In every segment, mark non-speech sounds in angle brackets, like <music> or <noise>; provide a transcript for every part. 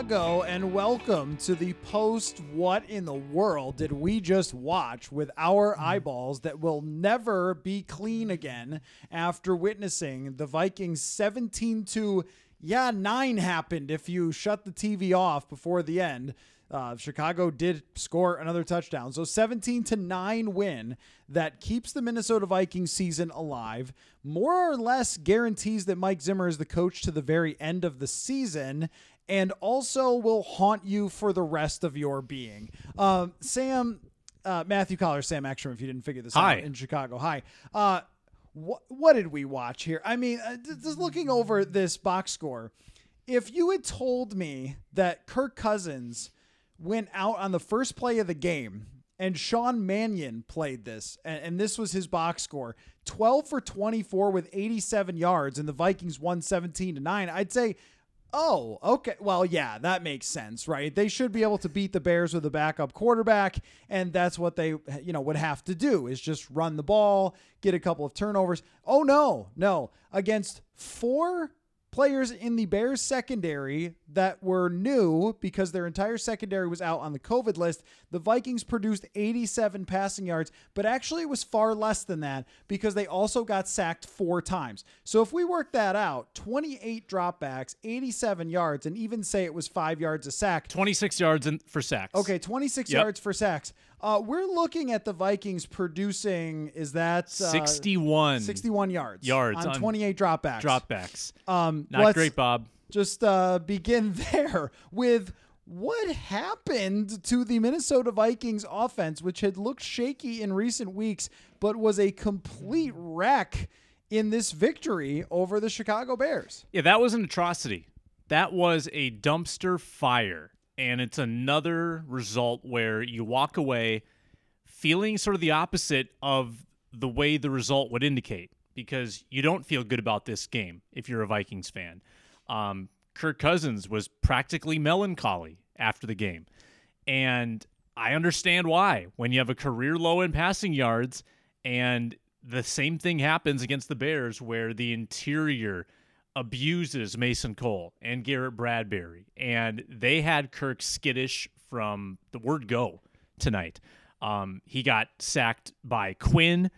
Chicago and welcome to the post What in the World Did We Just Watch with our eyeballs that will never be clean again after witnessing the Vikings 17 to, yeah, 9 happened if you shut the TV off before the end. Uh, Chicago did score another touchdown. So 17 to 9 win that keeps the Minnesota Vikings season alive, more or less guarantees that Mike Zimmer is the coach to the very end of the season, and also will haunt you for the rest of your being. Um, Sam, uh, Matthew Coller, Sam Ekstrom, if you didn't figure this Hi. out in Chicago. Hi. Uh, what, what did we watch here? I mean, uh, just looking over this box score, if you had told me that Kirk Cousins went out on the first play of the game and Sean Mannion played this, and, and this was his box score 12 for 24 with 87 yards, and the Vikings won 17 to 9, I'd say, oh, okay. Well, yeah, that makes sense, right? They should be able to beat the Bears with a backup quarterback, and that's what they, you know, would have to do is just run the ball, get a couple of turnovers. Oh, no, no. Against four players in the Bears secondary that were new because their entire secondary was out on the COVID list. The Vikings produced 87 passing yards, but actually it was far less than that because they also got sacked four times. So if we work that out, 28 dropbacks, 87 yards, and even say it was five yards a sack. 26 yards in, for sacks. Okay, 26 Yep. yards for sacks. Uh, we're looking at the Vikings producing, is that uh, 61 61 yards, yards on on 28 dropbacks. dropbacks. Um, Not let's great, Bob. Just uh, begin <laughs> there with what happened to the Minnesota Vikings offense, which had looked shaky in recent weeks, but was a complete wreck in this victory over the Chicago Bears. Yeah, that was an atrocity. That was a dumpster fire. And it's another result where you walk away feeling sort of the opposite of the way the result would indicate because you don't feel good about this game if you're a Vikings fan. Um, Kirk Cousins was practically melancholy after the game. And I understand why. When you have a career low in passing yards and the same thing happens against the Bears where the interior abuses Mason Cole and Garrett Bradbury. And they had Kirk skittish from the word go tonight. Um, he got sacked by Quinn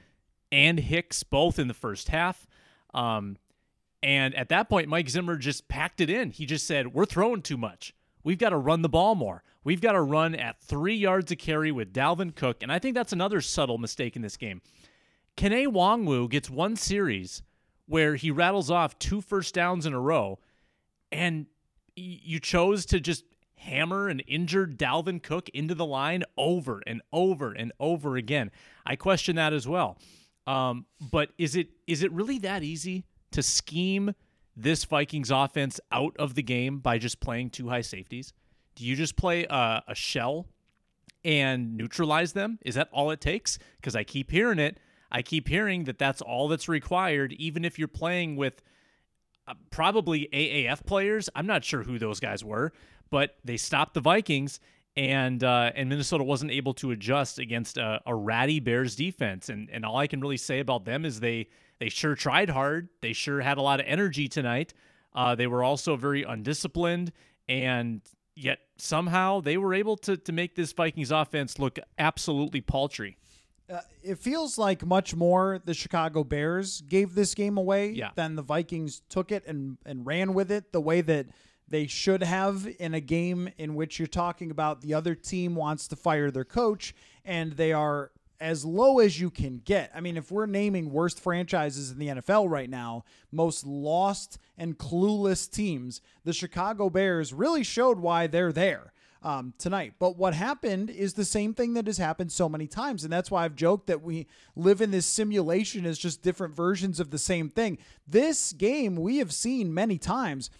and Hicks both in the first half. Um, and at that point, Mike Zimmer just packed it in. He just said, We're throwing too much. We've got to run the ball more. We've got to run at three yards a carry with Dalvin Cook. And I think that's another subtle mistake in this game. Kene Nwangwu gets one series where he rattles off two first downs in a row, and you chose to just hammer an injured Dalvin Cook into the line over and over and over again. I question that as well. Um, but is it is it really that easy to scheme this Vikings offense out of the game by just playing two high safeties? Do you just play a, a shell and neutralize them? Is that all it takes? Because I keep hearing it. I keep hearing that that's all that's required, even if you're playing with uh, probably AAF players. I'm not sure who those guys were, but they stopped the Vikings, and uh, and Minnesota wasn't able to adjust against a, a ratty Bears defense. And and all I can really say about them is they they sure tried hard. They sure had a lot of energy tonight. Uh, they were also very undisciplined, and yet somehow they were able to to make this Vikings offense look absolutely paltry. Uh, it feels like much more the Chicago Bears gave this game away Yeah. than the Vikings took it and, and ran with it the way that they should have in a game in which you're talking about the other team wants to fire their coach and they are as low as you can get. I mean, if we're naming worst franchises in the NFL right now, most lost and clueless teams, the Chicago Bears really showed why they're there. Um, tonight. But what happened is the same thing that has happened so many times. And that's why I've joked that we live in this simulation as just different versions of the same thing. This game we have seen many times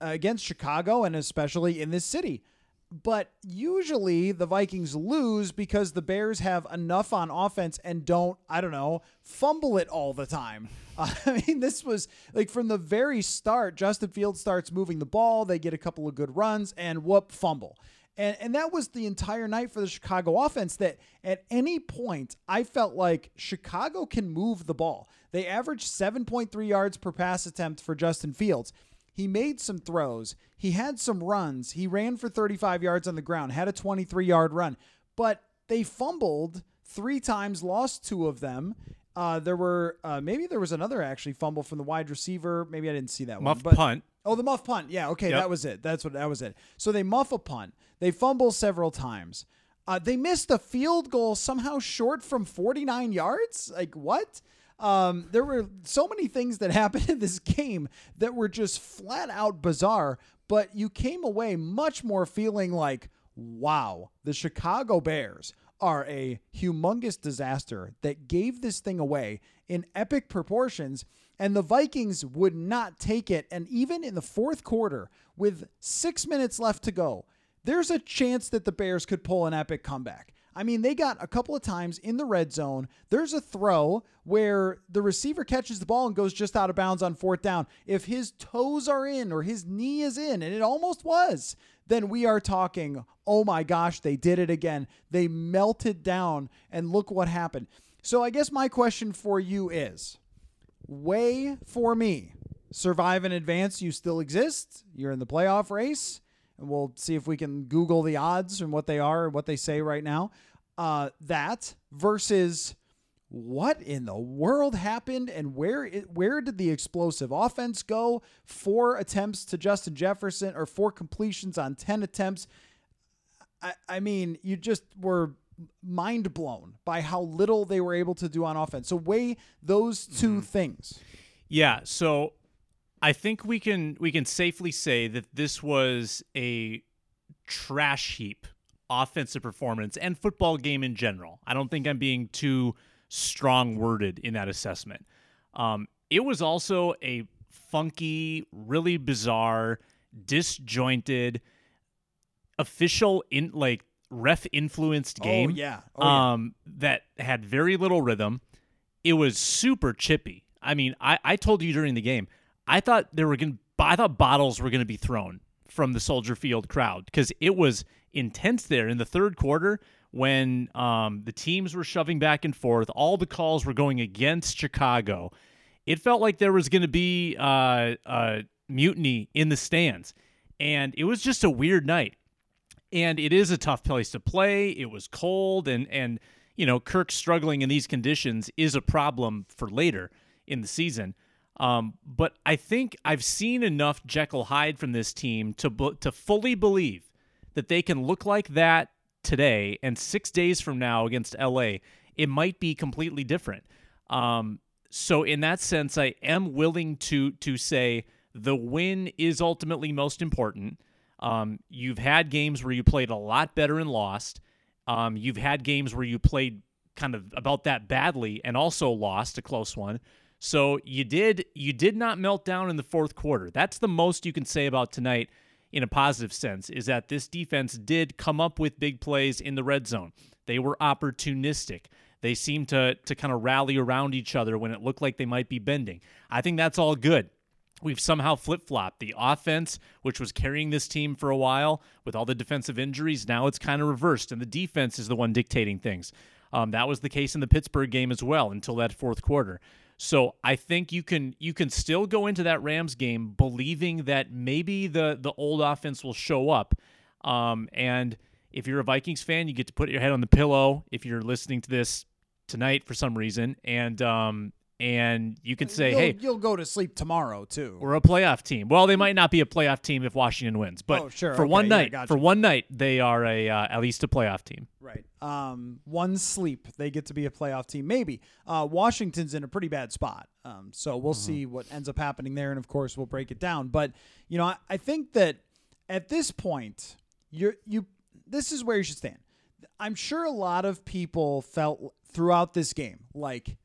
uh, against Chicago and especially in this city but usually the Vikings lose because the Bears have enough on offense and don't, I don't know, fumble it all the time. Uh, <laughs> I mean, this was like from the very start, Justin Fields starts moving the ball, they get a couple of good runs, and whoop, fumble. And, and that was the entire night for the Chicago offense. That at any point, I felt like Chicago can move the ball. They averaged 7.3 yards per pass attempt for Justin Fields. He made some throws. He had some runs. He ran for 35 yards on the ground, had a 23 yard run, but they fumbled three times, lost two of them. Uh, there were uh, maybe there was another actually fumble from the wide receiver. Maybe I didn't see that muff one. But, punt. Oh, the muff punt. Yeah, okay, Yep. that was it. That's what that was it. So they muff a punt. They fumble several times. Uh, they missed a field goal somehow short from 49 yards. Like what? Um, there were so many things that <laughs> happened in this game that were just flat out bizarre. But you came away much more feeling like, wow, the Chicago Bears are a humongous disaster that gave this thing away in epic proportions. And the Vikings would not take it. And even in the fourth quarter, with six minutes left to go, there's a chance that the Bears could pull an epic comeback. I mean, they got a couple of times in the red zone. There's a throw where the receiver catches the ball and goes just out of bounds on fourth down. If his toes are in or his knee is in, and it almost was, then we are talking, oh my gosh, they did it again. They melted down, and look what happened. So I guess my question for you is way for me. Survive and advance, you still exist. You're in the playoff race. And we'll see if we can Google the odds and what they are and what they say right now. Uh, that versus what in the world happened and where it, where did the explosive offense go? Four attempts to Justin Jefferson or four completions on 10 attempts. I, I mean, you just were mind blown by how little they were able to do on offense. So weigh those 2 things. Yeah, so I think we can we can safely say that this was a trash heap offensive performance and football game in general. I don't think I'm being too strong worded in that assessment. Um, it was also a funky, really bizarre, disjointed, official in like ref influenced game. Oh yeah. Oh, yeah. um, that had very little rhythm. It was super chippy. I mean, I, I told you during the game, I thought there were going I thought bottles were going to be thrown from the Soldier Field crowd because it was intense there in the third quarter when um, the teams were shoving back and forth. All the calls were going against Chicago. It felt like there was going to be uh, uh, mutiny in the stands, and it was just a weird night. And it is a tough place to play. It was cold, and and you know Kirk struggling in these conditions is a problem for later in the season. Um, but I think I've seen enough Jekyll Hyde from this team to to fully believe that they can look like that today, and six days from now against LA, it might be completely different. Um, so in that sense, I am willing to to say the win is ultimately most important. Um, you've had games where you played a lot better and lost. Um, you've had games where you played kind of about that badly and also lost a close one. So you did you did not melt down in the fourth quarter. That's the most you can say about tonight in a positive sense is that this defense did come up with big plays in the red zone. They were opportunistic. They seemed to to kind of rally around each other when it looked like they might be bending. I think that's all good. We've somehow flip flopped. The offense, which was carrying this team for a while with all the defensive injuries, now it's kind of reversed, and the defense is the one dictating things. Um, that was the case in the Pittsburgh game as well until that fourth quarter. So I think you can you can still go into that Rams game believing that maybe the the old offense will show up. Um, and if you're a Vikings fan, you get to put your head on the pillow if you're listening to this tonight for some reason, and um, and you can say, you'll, "Hey, you'll go to sleep tomorrow too. we're a playoff team." Well, they might not be a playoff team if Washington wins, but Oh, sure. for Okay, one yeah, night, gotcha. for one night, they are a uh, at least a playoff team. Right. Um, one sleep, they get to be a playoff team. Maybe. Uh, Washington's in a pretty bad spot. Um, so we'll see what ends up happening there, and of course we'll break it down. But you know, I, I think that at this point, you're you. This is where you should stand. I'm sure a lot of people felt throughout this game like,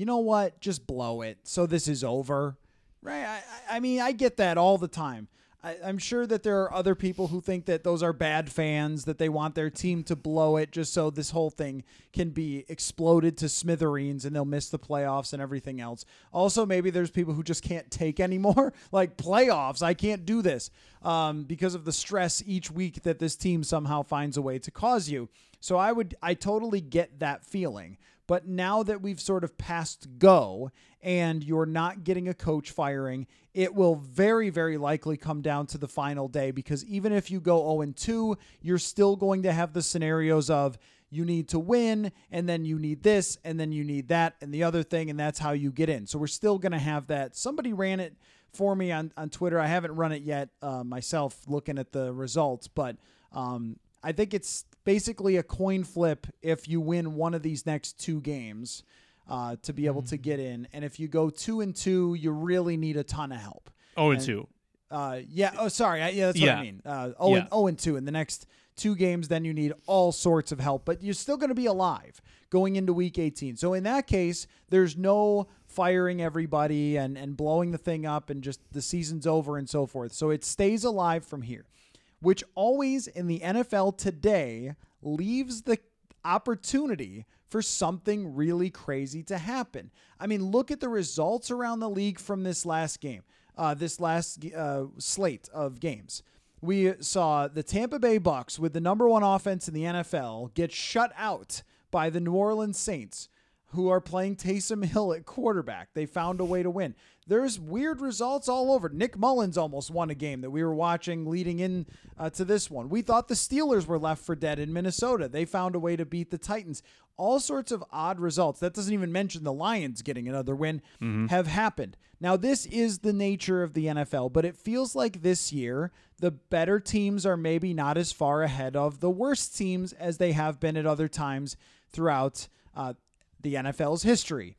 you know what, just blow it. So this is over, right? I, I mean, I get that all the time. I, I'm sure that there are other people who think that those are bad fans, that they want their team to blow it just so this whole thing can be exploded to smithereens and they'll miss the playoffs and everything else. Also, maybe there's people who just can't take anymore. <laughs> like playoffs, I can't do this um, because of the stress each week that this team somehow finds a way to cause you. So I would, I totally get that feeling. But now that we've sort of passed go and you're not getting a coach firing, it will very, very likely come down to the final day because even if you go 0 2, you're still going to have the scenarios of you need to win and then you need this and then you need that and the other thing, and that's how you get in. So we're still going to have that. Somebody ran it for me on, on Twitter. I haven't run it yet uh, myself looking at the results, but um, I think it's basically a coin flip if you win one of these next two games uh, to be able to get in. And if you go two and two, you really need a ton of help. Oh, and And- two. Uh, yeah. Oh, sorry. I, yeah, that's what Yeah. I mean. Uh, oh, and, oh, and two in the next two games, then you need all sorts of help, but you're still going to be alive going into week 18. So in that case, there's no firing everybody and, and blowing the thing up and just the season's over and so forth. So it stays alive from here, which always in the NFL today leaves the opportunity for something really crazy to happen. I mean, look at the results around the league from this last game, uh, this last uh, slate of games. We saw the Tampa Bay Bucks with the number one offense in the NFL get shut out by the New Orleans Saints, who are playing Taysom Hill at quarterback. They found a way to win. There's weird results all over. Nick Mullens almost won a game that we were watching leading in uh, to this one. We thought the Steelers were left for dead in Minnesota. They found a way to beat the Titans. All sorts of odd results. That doesn't even mention the Lions getting another win have happened. Now, this is the nature of the NFL, but it feels like this year the better teams are maybe not as far ahead of the worst teams as they have been at other times throughout uh, the NFL's history.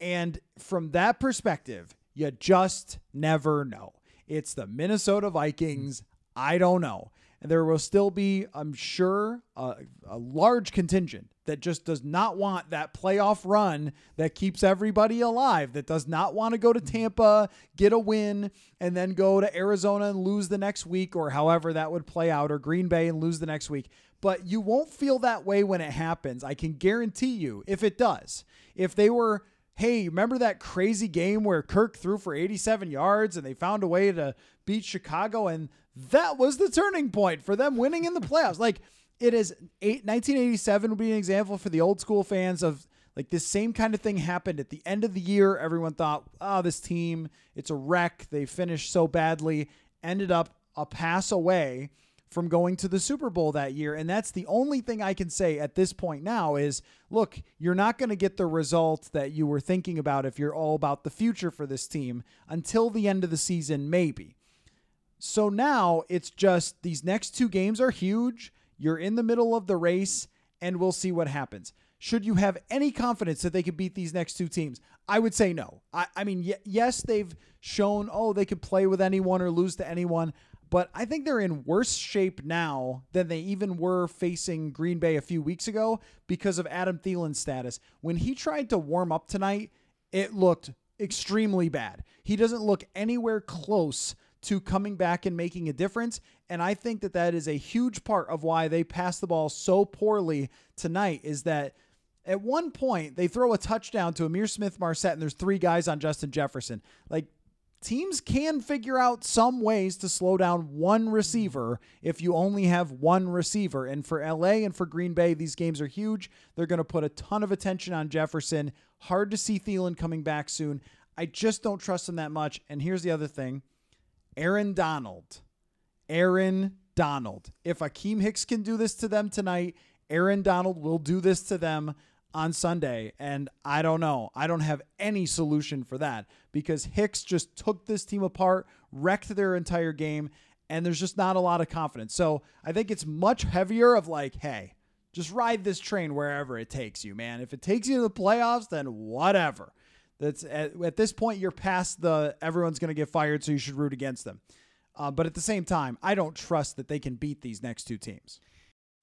And from that perspective, you just never know. It's the Minnesota Vikings. I don't know. And there will still be, I'm sure, a, a large contingent that just does not want that playoff run that keeps everybody alive, that does not want to go to mm-hmm. Tampa, get a win, and then go to Arizona and lose the next week, or however that would play out, or Green Bay and lose the next week. But you won't feel that way when it happens. I can guarantee you, if it does. If they were hey, remember that crazy game where Kirk threw for 87 yards and they found a way to beat Chicago? And that was the turning point for them winning in the playoffs. Like, it is eight, 1987 would be an example for the old school fans of like this same kind of thing happened at the end of the year. Everyone thought, oh, this team, it's a wreck. They finished so badly, ended up a pass away from going to the Super Bowl that year. And that's the only thing I can say at this point now is look, you're not going to get the result that you were thinking about if you're all about the future for this team until the end of the season, maybe. So now it's just these next two games are huge. You're in the middle of the race, and we'll see what happens. Should you have any confidence that they could beat these next two teams? I would say no. I, I mean, y- yes, they've shown, oh, they could play with anyone or lose to anyone, but I think they're in worse shape now than they even were facing Green Bay a few weeks ago because of Adam Thielen's status. When he tried to warm up tonight, it looked extremely bad. He doesn't look anywhere close to coming back and making a difference. And I think that that is a huge part of why they pass the ball so poorly tonight is that at one point they throw a touchdown to Ihmir Smith Marsette and there's three guys on Justin Jefferson. Like teams can figure out some ways to slow down one receiver if you only have one receiver. And for LA and for Green Bay, these games are huge. They're going to put a ton of attention on Jefferson. Hard to see Thielen coming back soon. I just don't trust him that much. And here's the other thing Aaron Donald. Aaron Donald. If Akiem Hicks can do this to them tonight, Aaron Donald will do this to them. On Sunday. And I don't know. I don't have any solution for that because Hicks just took this team apart, wrecked their entire game, and there's just not a lot of confidence. So I think it's much heavier of like, hey, just ride this train wherever it takes you, man. If it takes you to the playoffs, then whatever. That's at, at this point you're past the everyone's going to get fired, so you should root against them. Uh, but at the same time, I don't trust that they can beat these next two teams.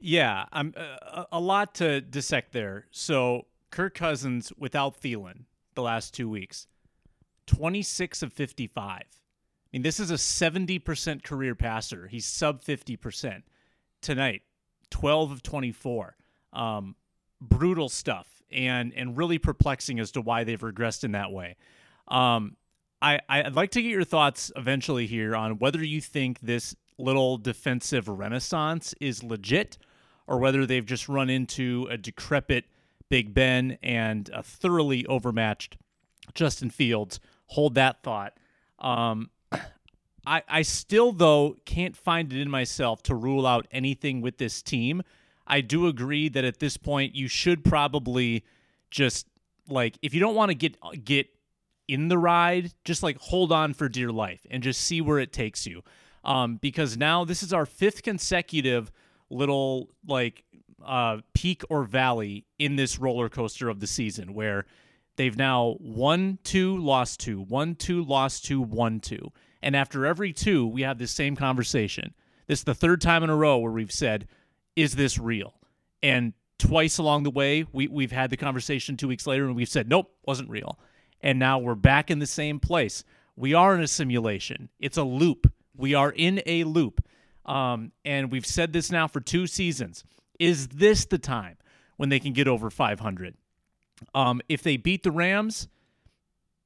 Yeah, I'm uh, a lot to dissect there. So Kirk Cousins without Thielen the last two weeks, 26 of 55. I mean, this is a 70% career passer. He's sub 50%. Tonight, 12 of 24. Um, brutal stuff and and really perplexing as to why they've regressed in that way. Um, I I'd like to get your thoughts eventually here on whether you think this little defensive renaissance is legit or whether they've just run into a decrepit Big Ben and a thoroughly overmatched Justin Fields. Hold that thought. Um, <clears throat> I, I still, though, can't find it in myself to rule out anything with this team. I do agree that at this point you should probably just like if you don't want to get get in the ride, just like hold on for dear life and just see where it takes you. Um, because now this is our fifth consecutive little like uh, peak or valley in this roller coaster of the season where they've now won two, lost two, won two, lost two, won two. And after every two, we have this same conversation. This is the third time in a row where we've said, is this real? And twice along the way, we, we've had the conversation two weeks later and we've said, nope, wasn't real. And now we're back in the same place. We are in a simulation, it's a loop. We are in a loop. Um, and we've said this now for two seasons. Is this the time when they can get over 500? Um, if they beat the Rams,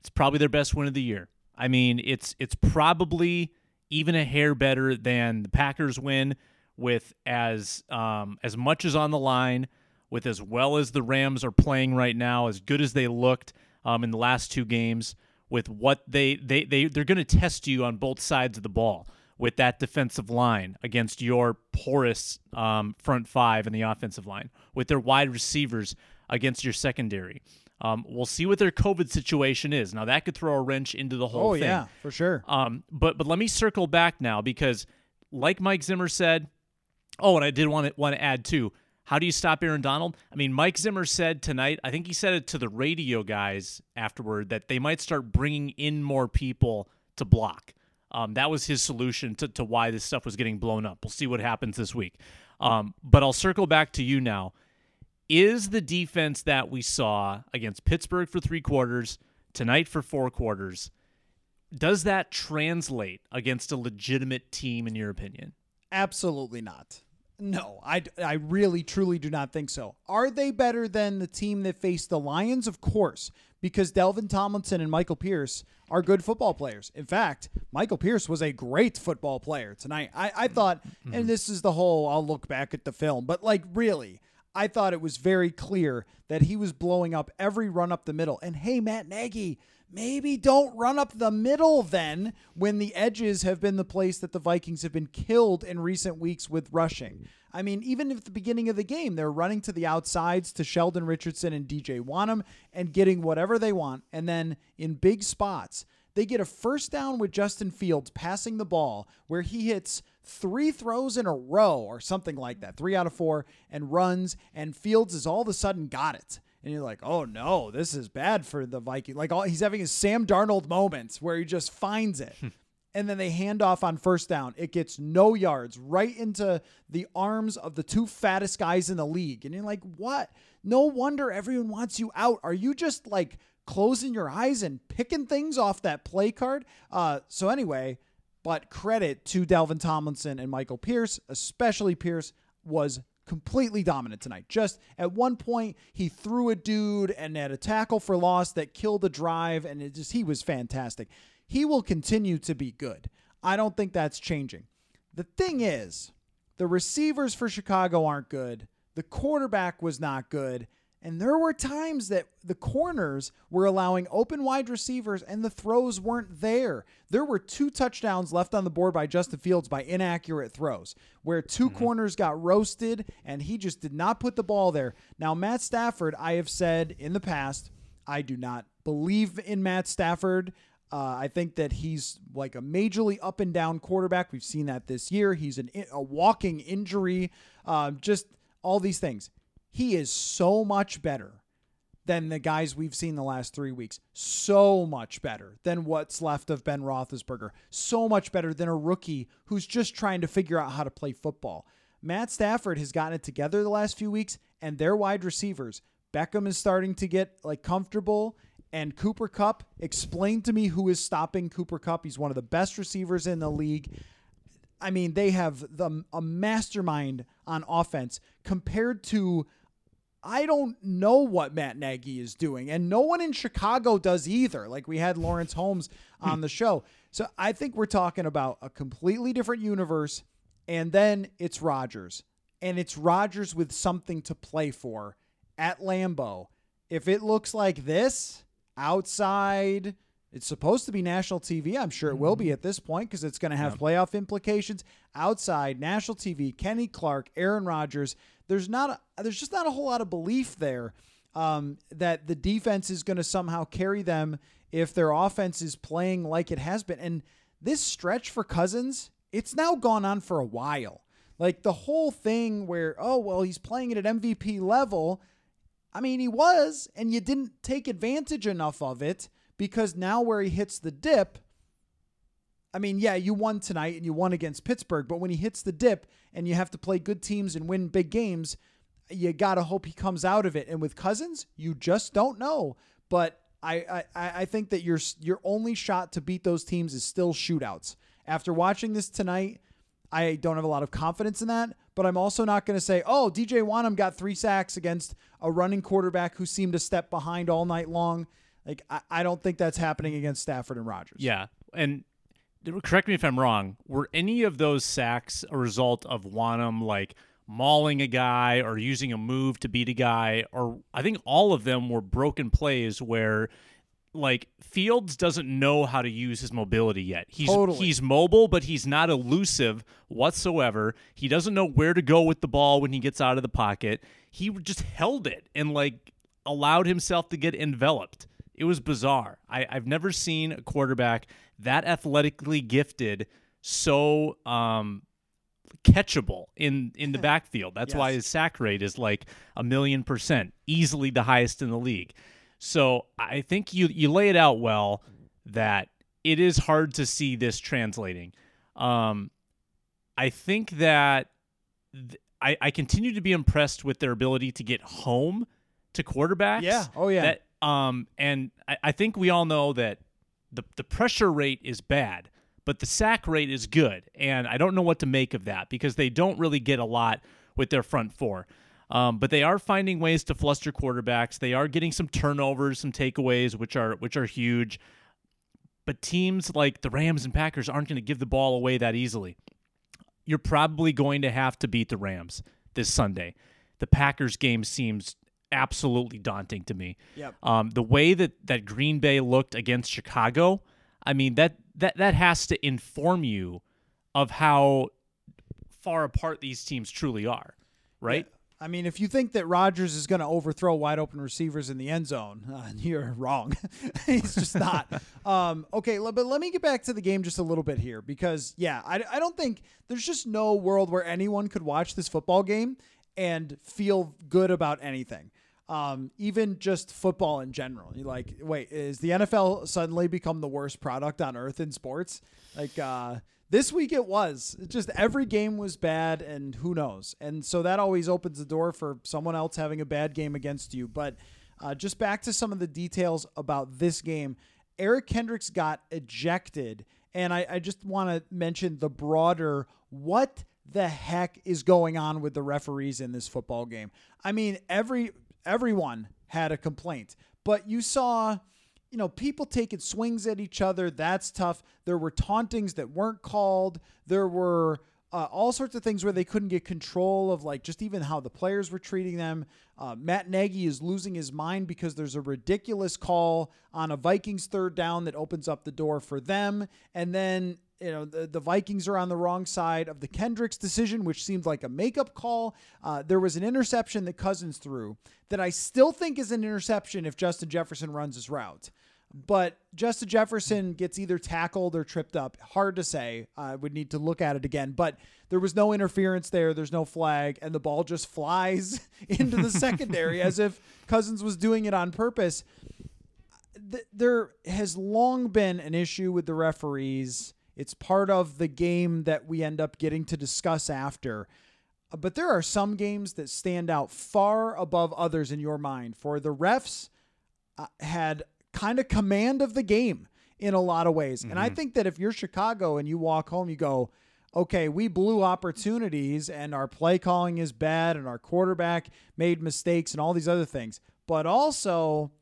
it's probably their best win of the year. I mean, it's it's probably even a hair better than the Packers win with as um, as much as on the line, with as well as the Rams are playing right now, as good as they looked um, in the last two games, with what they they they they're going to test you on both sides of the ball with that defensive line against your porous um, front five in the offensive line, with their wide receivers against your secondary. Um, we'll see what their COVID situation is. Now that could throw a wrench into the whole oh, thing. yeah, for sure. Um, but but let me circle back now because, like Mike Zimmer said, oh, and I did want to want to add too. How do you stop Aaron Donald? I mean, Mike Zimmer said tonight. I think he said it to the radio guys afterward that they might start bringing in more people to block. Um, that was his solution to, to why this stuff was getting blown up. We'll see what happens this week. Um, but I'll circle back to you now. Is the defense that we saw against Pittsburgh for three quarters, tonight for four quarters, does that translate against a legitimate team, in your opinion? Absolutely not. No, I, I really truly do not think so. Are they better than the team that faced the Lions? Of course, because Dalvin Tomlinson and Michael Pierce are good football players. In fact, Michael Pierce was a great football player tonight. I, I thought, mm-hmm. and this is the whole, I'll look back at the film, but like really, I thought it was very clear that he was blowing up every run up the middle. And hey, Matt Nagy, maybe don't run up the middle then when the edges have been the place that the Vikings have been killed in recent weeks with rushing. I mean, even at the beginning of the game, they're running to the outsides to Sheldon Richardson and DJ Wonnum and getting whatever they want. And then in big spots, They get a first down with Justin Fields passing the ball where he hits three throws in a row or something like that, three out of four, and runs, and Fields has all of a sudden got it. And you're like, oh no, this is bad for the Viking. Like all, he's having his Sam Darnold moments where he just finds it. <laughs> and then they hand off on first down. It gets no yards right into the arms of the two fattest guys in the league. And you're like, what? No wonder everyone wants you out. Are you just like closing your eyes and picking things off that play card? Uh, so anyway, but credit to Dalvin Tomlinson and Michael Pierce, especially Pierce was completely dominant tonight. Just at one point, he threw a dude and had a tackle for loss that killed the drive, and it just he was fantastic. He will continue to be good. I don't think that's changing. The thing is, the receivers for Chicago aren't good. The quarterback was not good. And there were times that the corners were allowing open wide receivers and the throws weren't there. There were two touchdowns left on the board by Justin Fields by inaccurate throws, where 2 mm-hmm. corners got roasted and he just did not put the ball there. Now, Matt Stafford, I have said in the past, I do not believe in Matt Stafford. Uh, I think that he's like a majorly up and down quarterback. We've seen that this year. He's an, a walking injury, uh, just all these things he is so much better than the guys we've seen the last three weeks. So much better than what's left of Ben Roethlisberger. So much better than a rookie who's just trying to figure out how to play football. Matt Stafford has gotten it together the last few weeks, and their wide receivers. Beckham is starting to get like comfortable, and Cooper Kupp. Explain to me who is stopping Cooper Kupp. He's one of the best receivers in the league. I mean, they have the a mastermind on offense compared to I don't know what Matt Nagy is doing, and no one in Chicago does either. Like we had Lawrence Holmes on the show. So I think we're talking about a completely different universe. And then it's Rodgers. And it's Rodgers with something to play for at Lambeau. If it looks like this outside, it's supposed to be national TV. I'm sure it will be mm-hmm. at this point because it's going to have playoff implications. Outside, national TV, Kenny Clark, Aaron Rodgers there's not a, there's just not a whole lot of belief there um, that the defense is going to somehow carry them if their offense is playing like it has been. And this stretch for Cousins, it's now gone on for a while. Like the whole thing where, oh, well, he's playing at MVP level. I mean, he was, and you didn't take advantage enough of it because now where he hits the dip, I mean, yeah, you won tonight and you won against Pittsburgh, but when he hits the dip and you have to play good teams and win big games, you got to hope he comes out of it. And with Cousins, you just don't know. But I, I, I think that your your only shot to beat those teams is still shootouts. After watching this tonight, I don't have a lot of confidence in that, but I'm also not going to say, oh, DJ Wonnum got three sacks against a running quarterback who seemed to step behind all night long. Like, I, I don't think that's happening against Stafford and Rodgers. Yeah. And correct me if I'm wrong, were any of those sacks a result of Wonnum like mauling a guy or using a move to beat a guy? Or I think all of them were broken plays where like Fields doesn't know how to use his mobility yet. He's totally. he's mobile, but he's not elusive whatsoever. He doesn't know where to go with the ball when he gets out of the pocket. He just held it and like allowed himself to get enveloped. It was bizarre. I, I've never seen a quarterback that athletically gifted so um, catchable in in the <laughs> backfield. That's yes. why his sack rate is like a million percent, easily the highest in the league. So I think you you lay it out well that it is hard to see this translating. Um, I think that th- I, I continue to be impressed with their ability to get home to quarterbacks. Yeah. Oh yeah. That, um, and I, I think we all know that the the pressure rate is bad, but the sack rate is good, and I don't know what to make of that because they don't really get a lot with their front four. Um, but they are finding ways to fluster quarterbacks. They are getting some turnovers, some takeaways, which are which are huge. But teams like the Rams and Packers aren't going to give the ball away that easily. You're probably going to have to beat the Rams this Sunday. The Packers game seems absolutely daunting to me. Yep. Um, the way that that Green Bay looked against Chicago, I mean that that that has to inform you of how far apart these teams truly are, right? I mean, if you think that Rodgers is going to overthrow wide open receivers in the end zone, <laughs> uh, you're wrong. <laughs> He's just not. <laughs> um, okay, but let me get back to the game just a little bit here because, yeah, I, I don't think there's just no world where anyone could watch this football game and feel good about anything. Um, even just football in general. You like, wait, is the NFL suddenly become the worst product on earth in sports? Like, uh, this week it was. Just every game was bad, and who knows? And so that always opens the door for someone else having a bad game against you. But uh, just back to some of the details about this game. Eric Kendricks got ejected, and I, I just want to mention the broader what the heck is going on with the referees in this football game. I mean, every everyone had a complaint, but you saw you know, people taking swings at each other. That's tough. There were tauntings that weren't called. There were uh, all sorts of things where they couldn't get control of, like, just even how the players were treating them. Uh, Matt Nagy is losing his mind because there's a ridiculous call on a Vikings third down that opens up the door for them. And then you know the, the Vikings are on the wrong side of the Kendricks decision, which seems like a makeup call. Uh, there was an interception that Cousins threw that I still think is an interception if Justin Jefferson runs his route. But Justin Jefferson gets either tackled or tripped up. Hard to say. I would need to look at it again. But there was no interference there. There's no flag, and the ball just flies <laughs> into the secondary as if Cousins was doing it on purpose. There has long been an issue with the referees it's part of the game that we end up getting to discuss after. Uh, but there are some games that stand out far above others in your mind. For the refs uh, had kind of command of the game in a lot of ways. Mm-hmm. And I mm-hmm. think that if you're Chicago and you walk home, you go, okay, we blew opportunities and our play calling is bad and our quarterback made mistakes and all these other things. But also,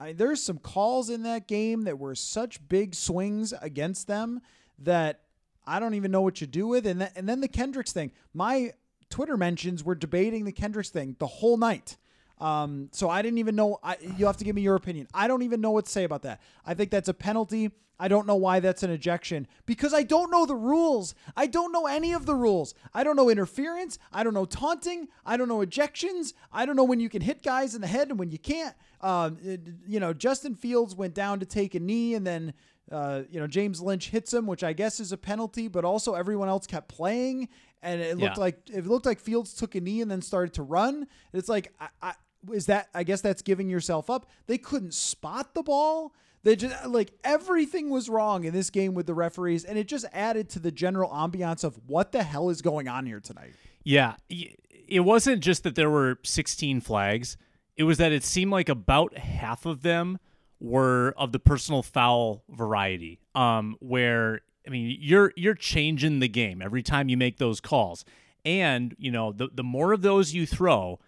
I, there's some calls in that game that were such big swings against them that I don't even know what you do with. And, th- and then the Kendricks thing. My Twitter mentions were debating the Kendricks thing the whole night. Um, so I didn't even know. I, you have to give me your opinion. I don't even know what to say about that. I think that's a penalty. I don't know why that's an ejection because I don't know the rules. I don't know any of the rules. I don't know interference. I don't know taunting. I don't know ejections. I don't know when you can hit guys in the head and when you can't. Um, it, you know, Justin Fields went down to take a knee and then uh, you know, James Lynch hits him, which I guess is a penalty, but also everyone else kept playing, and it looked yeah. like it looked like Fields took a knee and then started to run. It's like, I, I, is that? I guess that's giving yourself up. They couldn't spot the ball. They just like everything was wrong in this game with the referees, and it just added to the general ambiance of what the hell is going on here tonight. Yeah, it wasn't just that there were 16 flags; it was that it seemed like about half of them were of the personal foul variety, um, where I mean you're you're changing the game every time you make those calls, and you know the the more of those you throw,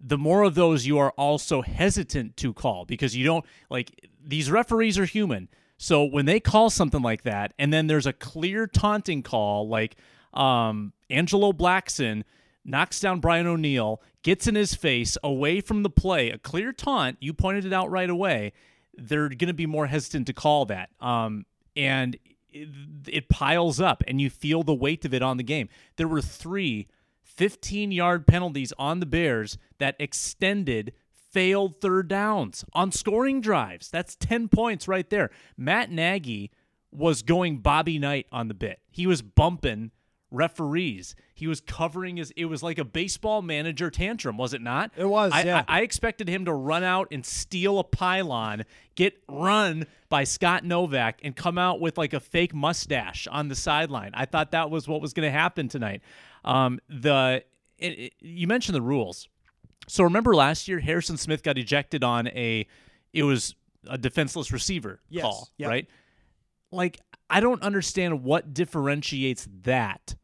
the more of those you are also hesitant to call because you don't like these referees are human. So when they call something like that, and then there's a clear taunting call, like um, Angelo Blackson knocks down Brian O'Neill, gets in his face away from the play, a clear taunt. You pointed it out right away they're going to be more hesitant to call that. Um, and it, it piles up, and you feel the weight of it on the game. There were three 15 yard penalties on the Bears that extended failed third downs on scoring drives. That's 10 points right there. Matt Nagy was going Bobby Knight on the bit. He was bumping referees. He was covering his. It was like a baseball manager tantrum, was it not? It was. I, yeah. I, I expected him to run out and steal a pylon, get run by Scott Novak, and come out with like a fake mustache on the sideline. I thought that was what was going to happen tonight. Um, the it, it, you mentioned the rules. So remember last year, Harrison Smith got ejected on a. It was a defenseless receiver yes. call, yep. right? Like I don't understand what differentiates that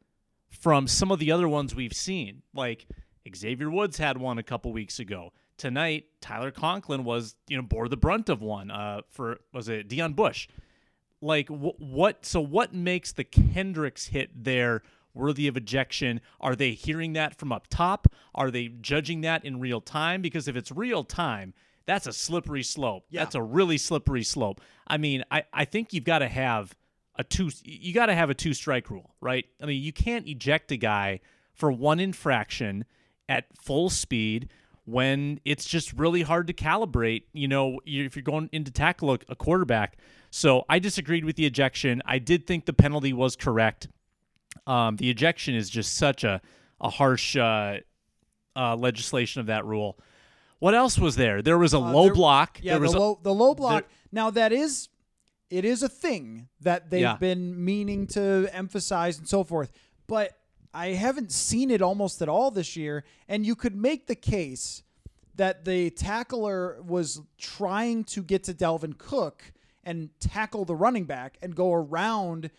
from some of the other ones we've seen. Like Xavier Woods had one a couple weeks ago. Tonight, Tyler Conklin was, you know, bore the brunt of one uh, for, was it Deon Bush? Like, wh- what, so what makes the Kendricks hit there worthy of ejection? Are they hearing that from up top? Are they judging that in real time? Because if it's real time, that's a slippery slope. Yeah. That's a really slippery slope. I mean, I, I think you've got to have a two you got to have a two strike rule, right? I mean, you can't eject a guy for one infraction at full speed when it's just really hard to calibrate, you know, if you're going into tackle a, a quarterback. So I disagreed with the ejection. I did think the penalty was correct. Um, the ejection is just such a, a harsh uh, uh, legislation of that rule. What else was there? There was a Uh, low there- block. Yeah, there was the a- low the low block. there- now that is it is a thing that they've Yeah. been meaning to emphasize and so forth. But I haven't seen it almost at all this year. And you could make the case that the tackler was trying to get to Dalvin Cook and tackle the running back and go around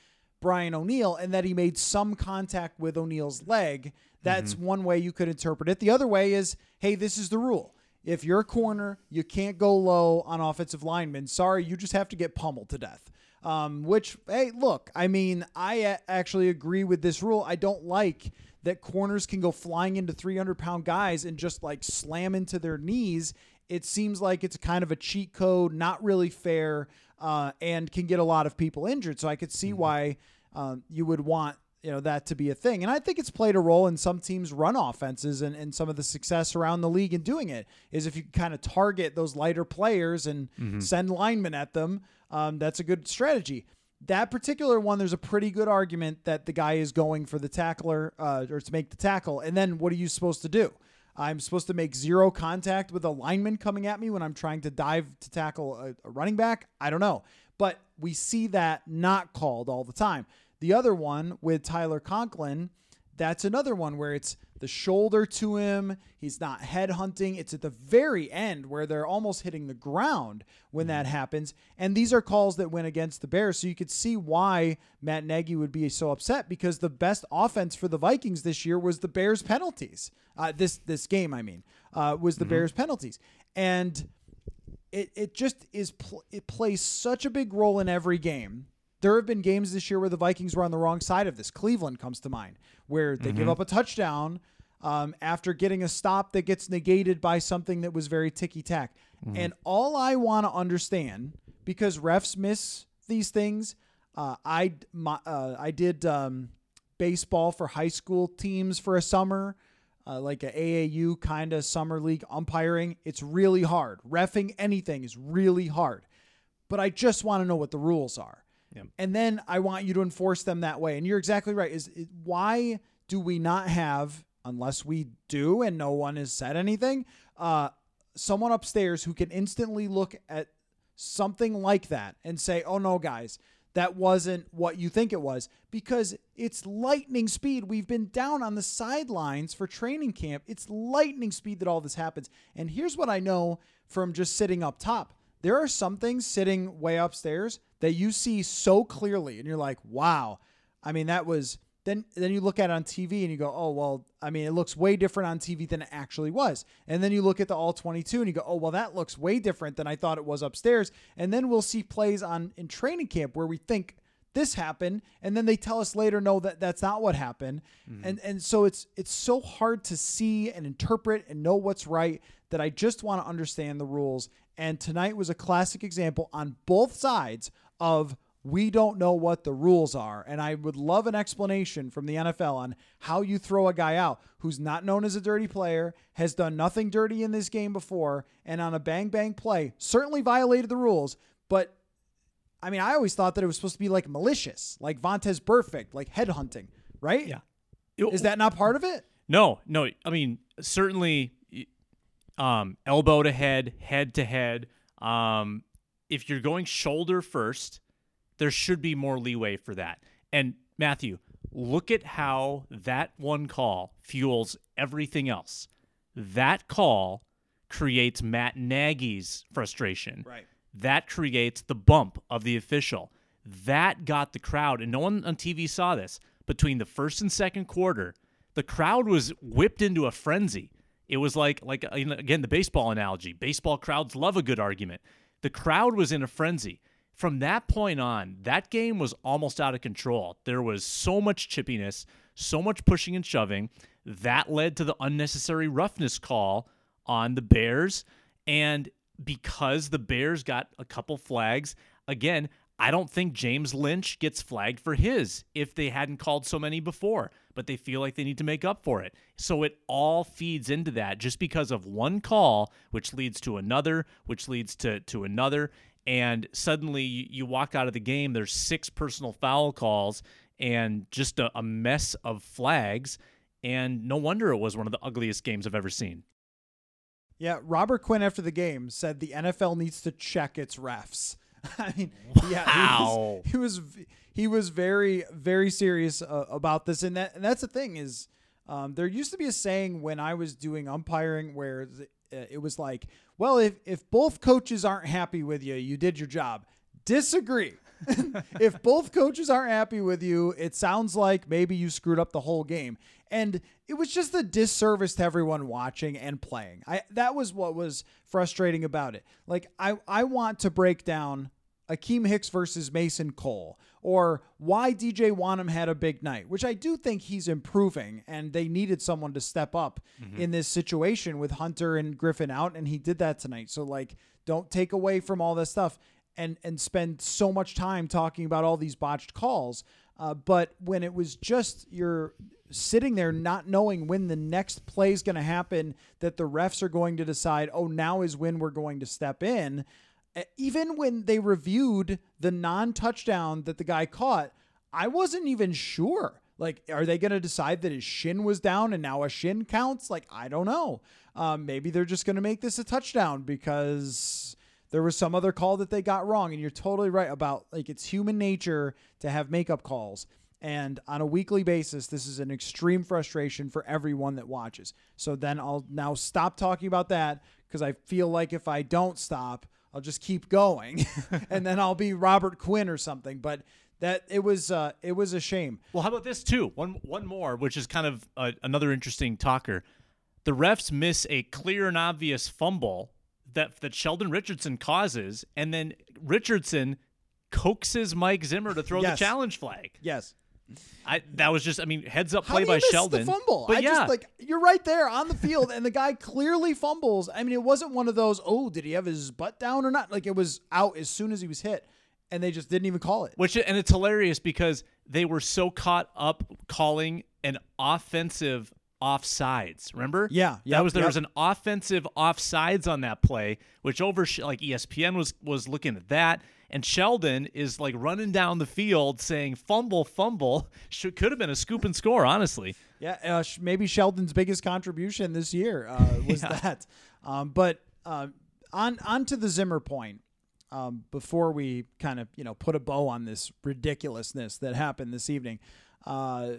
Brian O'Neill and that he made some contact with O'Neill's leg. That's mm-hmm. one way you could interpret it. The other way is, hey, this is the rule. If you're a corner, you can't go low on offensive linemen. Sorry, you just have to get pummeled to death. Um, which, hey, look, I mean, I a- actually agree with this rule. I don't like that corners can go flying into 300 pound guys and just like slam into their knees. It seems like it's kind of a cheat code, not really fair, uh, and can get a lot of people injured. So I could see why um, you would want you know that to be a thing. And i think it's played a role in some teams run offenses and, and some of the success around the league in doing it is if you kind of target those lighter players and send linemen at them um, that's a good strategy. That particular one there's a pretty good argument that the guy is going for the tackler uh, or to make the tackle. And then what are you supposed to do? I'm supposed to make zero contact with a lineman coming at me when i'm trying to dive to tackle a, a running back? I don't know. But we see that not called all the time the other one with Tyler Conklin, that's another one where it's the shoulder to him. He's not head hunting. It's at the very end where they're almost hitting the ground when that happens. And these are calls that went against the Bears. So you could see why Matt Nagy would be so upset because the best offense for the Vikings this year was the Bears penalties. Uh, this this game, I mean, uh, was the Bears penalties. And it, it just is pl- it plays such a big role in every game. There have been games this year where the Vikings were on the wrong side of this. Cleveland comes to mind, where they give up a touchdown um, after getting a stop that gets negated by something that was very ticky tack. And all I want to understand, because refs miss these things, uh, I my, uh, I did um, baseball for high school teams for a summer uh, like a AAU kind of summer league umpiring, it's really hard. Refing anything is really hard. But I just want to know what the rules are. And then I want you to enforce them that way. And you're exactly right. Is is- why do we not have, unless we do and no one has said anything, uh, someone upstairs who can instantly look at something like that and say, oh no, guys, that wasn't what you think it was because it's lightning speed. We've been down on the sidelines for training camp. It's lightning speed that all this happens. And here's what I know from just sitting up top there are some things sitting way upstairs that you see so clearly and you're like, wow. I mean, that was then then you look at it on TV and you go, oh well, I mean, it looks way different on TV than it actually was. And then you look at the all 22 and you go, oh well, that looks way different than I thought it was upstairs. And then we'll see plays on in training camp where we think this happened and then they tell us later no that that's not what happened mm-hmm. and and so it's it's so hard to see and interpret and know what's right that I just want to understand the rules and tonight was a classic example on both sides of we don't know what the rules are and I would love an explanation from the NFL on how you throw a guy out who's not known as a dirty player has done nothing dirty in this game before and on a bang bang play certainly violated the rules but I mean, I always thought that it was supposed to be like malicious, like Vontaze Burfict, like headhunting, right? Yeah. Is that not part of it? No, no. I mean, certainly, um, elbow to head, head to head. Um, if you're going shoulder first, there should be more leeway for that. And Matthew, look at how that one call fuels everything else. That call creates Matt Nagy's frustration. Right. That creates the bump of the official. That got the crowd, and no one on TV saw this. Between the first and second quarter, the crowd was whipped into a frenzy. It was like, like you know, again, the baseball analogy. Baseball crowds love a good argument. The crowd was in a frenzy. From that point on, that game was almost out of control. There was so much chippiness, so much pushing and shoving. That led to the unnecessary roughness call on the Bears. And because the Bears got a couple flags, again, I don't think James Lynch gets flagged for his if they hadn't called so many before, but they feel like they need to make up for it. So it all feeds into that just because of one call, which leads to another, which leads to, to another. And suddenly you, you walk out of the game, there's six personal foul calls and just a, a mess of flags. And no wonder it was one of the ugliest games I've ever seen. Yeah, Robert Quinn after the game said the NFL needs to check its refs. <laughs> I mean, yeah, Wow. he was, he was he was very very serious uh, about this, and that and that's the thing is, um, there used to be a saying when I was doing umpiring where uh, it was like, well, if if both coaches aren't happy with you, you did your job. Disagree. <laughs> if both coaches aren't happy with you, it sounds like maybe you screwed up the whole game. And it was just a disservice to everyone watching and playing. I that was what was frustrating about it. Like I I want to break down Akiem Hicks versus Mason Cole, or why DJ Wonnum had a big night, which I do think he's improving, and they needed someone to step up in this situation with Hunter and Griffin out, and he did that tonight. So like, don't take away from all this stuff and and spend so much time talking about all these botched calls. Uh, but when it was just you're sitting there not knowing when the next play is going to happen, that the refs are going to decide, oh, now is when we're going to step in. Even when they reviewed the non-touchdown that the guy caught, I wasn't even sure. Like, are they going to decide that his shin was down and now a shin counts? Like, I don't know. Um, maybe they're just going to make this a touchdown because there was some other call that they got wrong. And you're totally right about like it's human nature to have makeup calls. And on a weekly basis, this is an extreme frustration for everyone that watches. So then I'll now stop talking about that because I feel like if I don't stop, I'll just keep going, <laughs> and then I'll be Robert Quinn or something. But that it was uh, it was a shame. Well, how about this too? One one more, which is kind of uh, another interesting talker. The refs miss a clear and obvious fumble that that Sheldon Richardson causes, and then Richardson coaxes Mike Zimmer to throw Yes. the challenge flag. Yes. I that was just I mean heads up play by Sheldon. Fumble. But I yeah, just like you're right there on the field, and the guy clearly fumbles. I mean, it wasn't one of those. Oh, did he have his butt down or not? Like it was out as soon as he was hit, and they just didn't even call it. Which and it's hilarious because they were so caught up calling an offensive offsides. Remember? Yeah, that was there yep. was an offensive offsides on that play, which over like ESPN was was looking at that, and Sheldon is like running down the field saying fumble, fumble. <laughs> Should could have been a scoop and score, honestly. Yeah, uh, sh- maybe Sheldon's biggest contribution this year uh, was <laughs> that. Um, but uh, on on to the Zimmer point. Um, before we kind of you know put a bow on this ridiculousness that happened this evening, uh,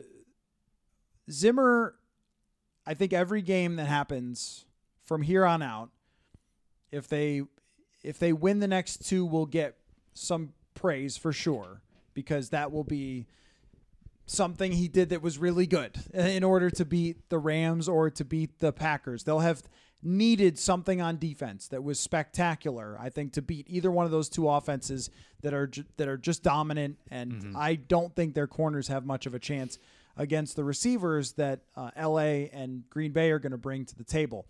Zimmer, I think every game that happens from here on out, if they if they win the next two, will get some praise for sure because that will be something he did that was really good in order to beat the Rams or to beat the Packers. They'll have needed something on defense that was spectacular, I think, to beat either one of those two offenses that are ju- that are just dominant. And I don't think their corners have much of a chance against the receivers that uh, LA and Green Bay are going to bring to the table.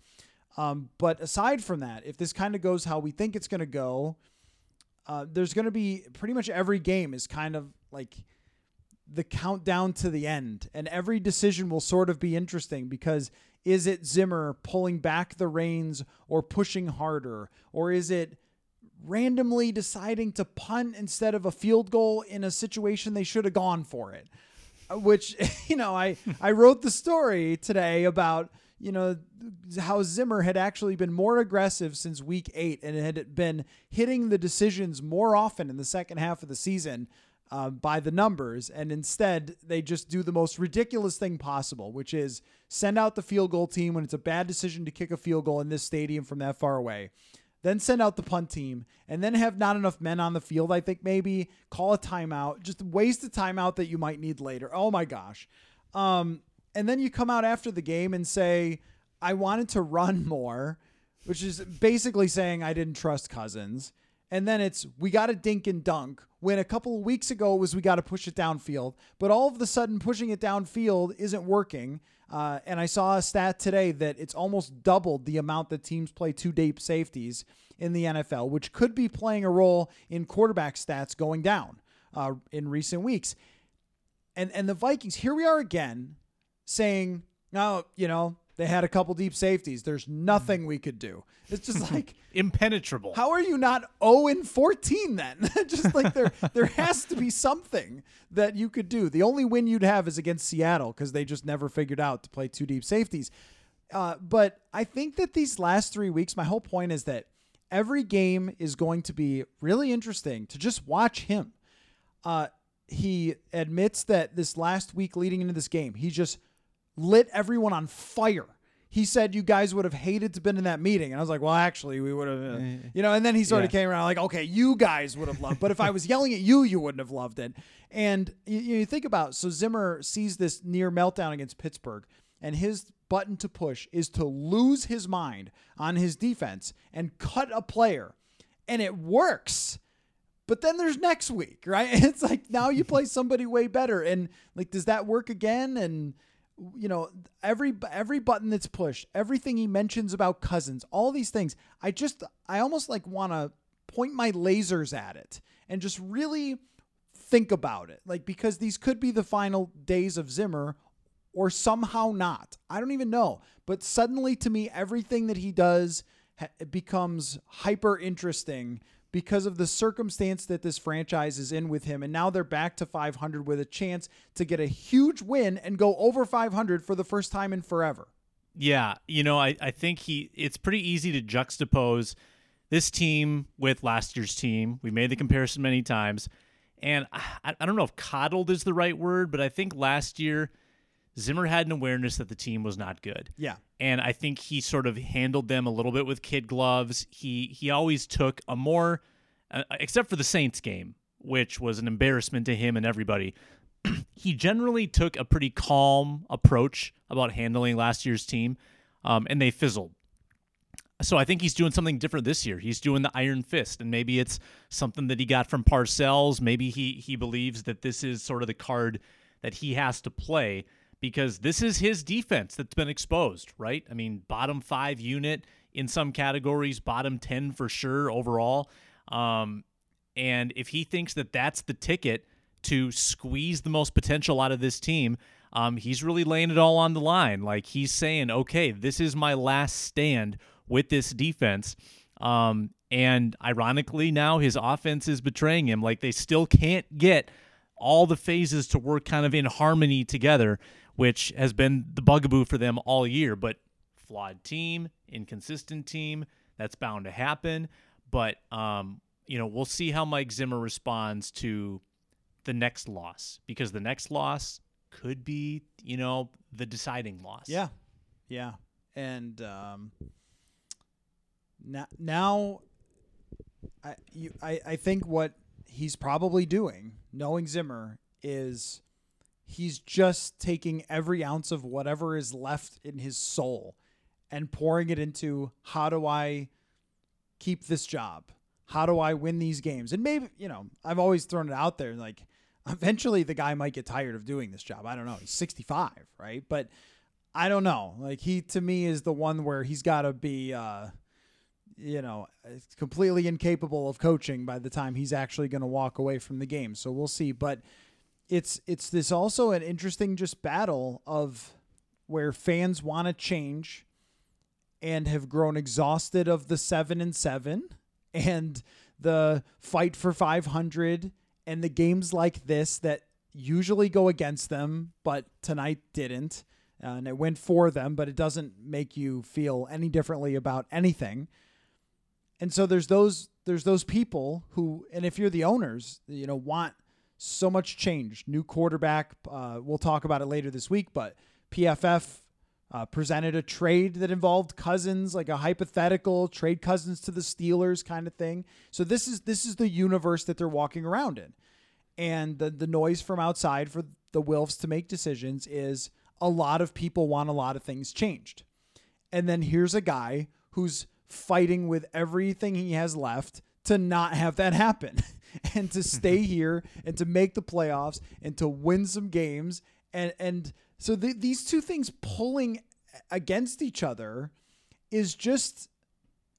Um, but aside from that, if this kind of goes how we think it's going to go, uh, there's going to be pretty much every game is kind of like the countdown to the end, and every decision will sort of be interesting because is it Zimmer pulling back the reins or pushing harder, or is it randomly deciding to punt instead of a field goal in a situation they should have gone for it? Uh, Which <laughs> you know, I I wrote the story today about you know how Zimmer had actually been more aggressive since week eight and had been hitting the decisions more often in the second half of the season uh, by the numbers, and instead they just do the most ridiculous thing possible, which is send out the field goal team when it's a bad decision to kick a field goal in this stadium from that far away. Then send out the punt team, and then have not enough men on the field. I think maybe call a timeout, just waste a timeout that you might need later. Oh my gosh! Um, and then you come out after the game and say, "I wanted to run <laughs> more," which is basically saying I didn't trust Cousins. and then it's we got to dink and dunk. When a couple of weeks ago was we got to push it downfield, but all of a sudden pushing it downfield isn't working. Uh, and I saw a stat today that it's almost doubled the amount that teams play two deep safeties in the NFL, which could be playing a role in quarterback stats going down uh, in recent weeks. And and the Vikings, here we are again, saying, "No, you know, they had a couple deep safeties. There's nothing we could do." It's just <laughs> like impenetrable. How are you not 0 and 14 then? <laughs> just like there <laughs> there has to be something that you could do. The only win you'd have is against Seattle because they just never figured out to play two deep safeties. Uh, but I think that these last three weeks, my whole point is that every game is going to be really interesting to just watch him. Uh, he admits that this last week leading into this game, he just lit everyone on fire. He said you guys would have hated to been in that meeting, and I was like, well, actually, we would have, uh, you know. And then he sort of Yeah. came around like, okay, you guys would have loved, but if I was yelling at you, you wouldn't have loved it. And you, you think about so Zimmer sees this near meltdown against Pittsburgh, and his button to push is to lose his mind on his defense and cut a player, and it works. But then there's next week, right? <laughs> It's like now you play somebody way better, and like, does that work again? And you know, every every button that's pushed, everything he mentions about Cousins, all these things, I just I almost like want to point my lasers at it and just really think about it, like because these could be the final days of Zimmer, or somehow not. I don't even know. But suddenly, to me, everything that he does ha- becomes hyper interesting because of the circumstance that this franchise is in with him. And now they're back to 500 with a chance to get a huge win and go over 500 for the first time in forever. Yeah, you know, I, I think he it's pretty easy to juxtapose this team with last year's team. We made the comparison many times. And I, I don't know if coddled is the right word, but I think last year Zimmer had an awareness that the team was not good. Yeah. And I think he sort of handled them a little bit with kid gloves. He he always took a more uh, except for the Saints game, which was an embarrassment to him and everybody. <clears throat> he generally took a pretty calm approach about handling last year's team, um, and they fizzled. So I think he's doing something different this year. He's doing the iron fist, and maybe it's something that he got from Parcells. Maybe he he believes that this is sort of the card that he has to play because this is his defense that's been exposed, right? I mean, bottom five unit in some categories, bottom ten for sure overall. Um, and if he thinks that that's the ticket to squeeze the most potential out of this team, um, he's really laying it all on the line. Like he's saying, okay, this is my last stand with this defense. Um, and ironically, now his offense is betraying him. Like they still can't get all the phases to work kind of in harmony together, which has been the bugaboo for them all year. But flawed team, inconsistent team, that's bound to happen. But um, you know, we'll see how Mike Zimmer responds to the next loss because the next loss could be, you know, the deciding loss. Yeah. Yeah. And um, now, now I, you, I, I think what he's probably doing, knowing Zimmer, is he's just taking every ounce of whatever is left in his soul and pouring it into how do I keep this job? How do I win these games? And maybe, you know, I've always thrown it out there like eventually the guy might get tired of doing this job. I don't know. He's 65, right? But I don't know. Like he to me is the one where he's got to be uh you know, completely incapable of coaching by the time he's actually going to walk away from the game. So we'll see, but it's it's this also an interesting just battle of where fans want to change and have grown exhausted of the 7 and 7 and the fight for 500 and the games like this that usually go against them but tonight didn't. Uh, and it went for them but it doesn't make you feel any differently about anything. And so there's those there's those people who and if you're the owners you know want so much change. New quarterback uh, we'll talk about it later this week but pff uh, presented a trade that involved cousins like a hypothetical trade cousins to the steelers kind of thing. So this is this is the universe that they're walking around in. And the, the noise from outside for the wilfs to make decisions is a lot of people want a lot of things changed. And then here's a guy who's fighting with everything he has left to not have that happen <laughs> <laughs> and to <laughs> stay here and to make the playoffs and to win some games. And and so the, these two things pulling against each other is just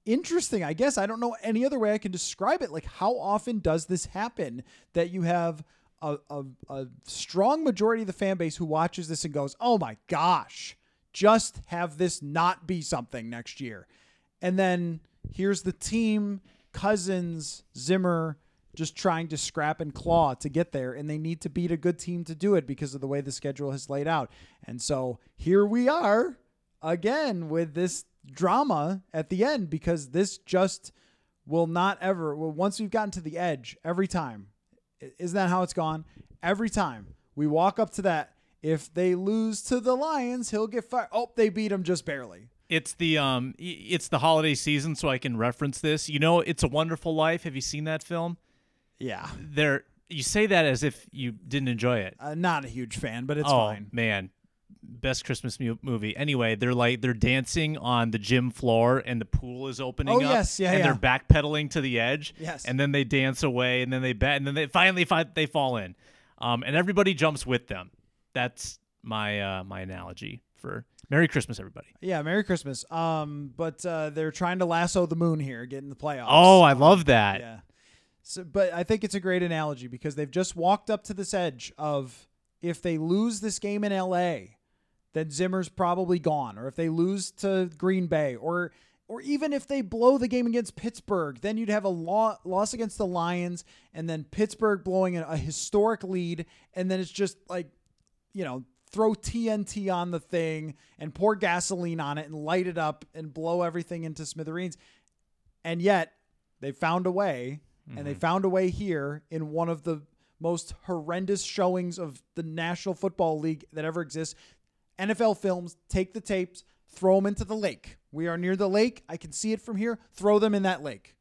interesting. I guess i don't know any other way i can describe it. Like how often does this happen that you have a, a, a strong majority of the fan base who watches this and goes oh my gosh just have this not be something next year. And then here's the team cousins zimmer just trying to scrap and claw to get there and they need to beat a good team to do it because of the way the schedule has laid out and so here we are again with this drama at the end because this just will not ever well, once we've gotten to the edge every time isn't that how it's gone every time we walk up to that if they lose to the lions he'll get fired oh they beat him just barely It's the um, it's the holiday season, so I can reference this. You know, it's a Wonderful Life. Have you seen that film? Yeah There, you say that as if you didn't enjoy it. uh, not a huge fan but it's oh fine man, best Christmas mu- movie. Anyway, they're like they're dancing on the gym floor, and the pool is opening Oh, up. yes, yeah, and yeah. they're backpedaling to the edge. Yes. and then they dance away, and then they bet, and then they finally fi- they fall in, um, and everybody jumps with them. That's my uh, my analogy for Merry Christmas, everybody. yeah merry christmas um but uh they're trying to lasso the moon here get in the playoffs Oh, I love that. Yeah. So, but I think it's a great analogy because they've just walked up to this edge of if they lose this game in LA, then Zimmer's probably gone. Or if they lose to Green Bay, or or even if they blow the game against Pittsburgh, then you'd have a lo- loss against the Lions, and then Pittsburgh blowing a, a historic lead, and then it's just like, you know, throw TNT on the thing and pour gasoline on it and light it up and blow everything into smithereens. And yet they found a way, and they found a way here in one of the most horrendous showings of the National Football League that ever exists. NFL films take the tapes, throw them into the lake. We are near the lake. I can see it from here. Throw them in that lake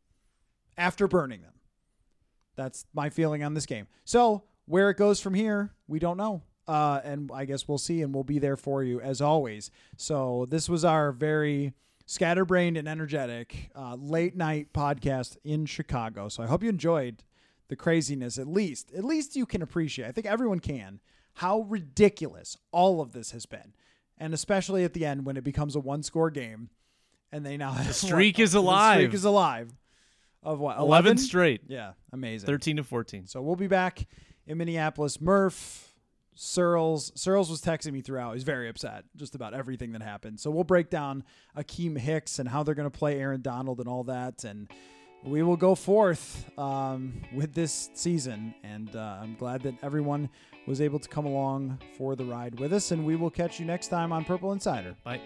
after burning them. That's my feeling on this game. So where it goes from here, we don't know. Uh, and I guess we'll see, and we'll be there for you as always. So this was our very scatterbrained and energetic uh, late night podcast in Chicago. So I hope you enjoyed the craziness. At least, at least you can appreciate. I think everyone can how ridiculous all of this has been, and especially at the end when it becomes a one-score game, and they now the streak is The alive. streak is alive. Of what? 11 11 straight. Yeah, amazing. 13 to 14. So we'll be back in Minneapolis. Murph, Searles. Searles was texting me throughout. He's very upset just about everything that happened. So we'll break down Akiem Hicks and how they're going to play Aaron Donald and all that. And we will go forth um, with this season. And uh, I'm glad that everyone was able to come along for the ride with us. And we will catch you next time on Purple Insider. Bye.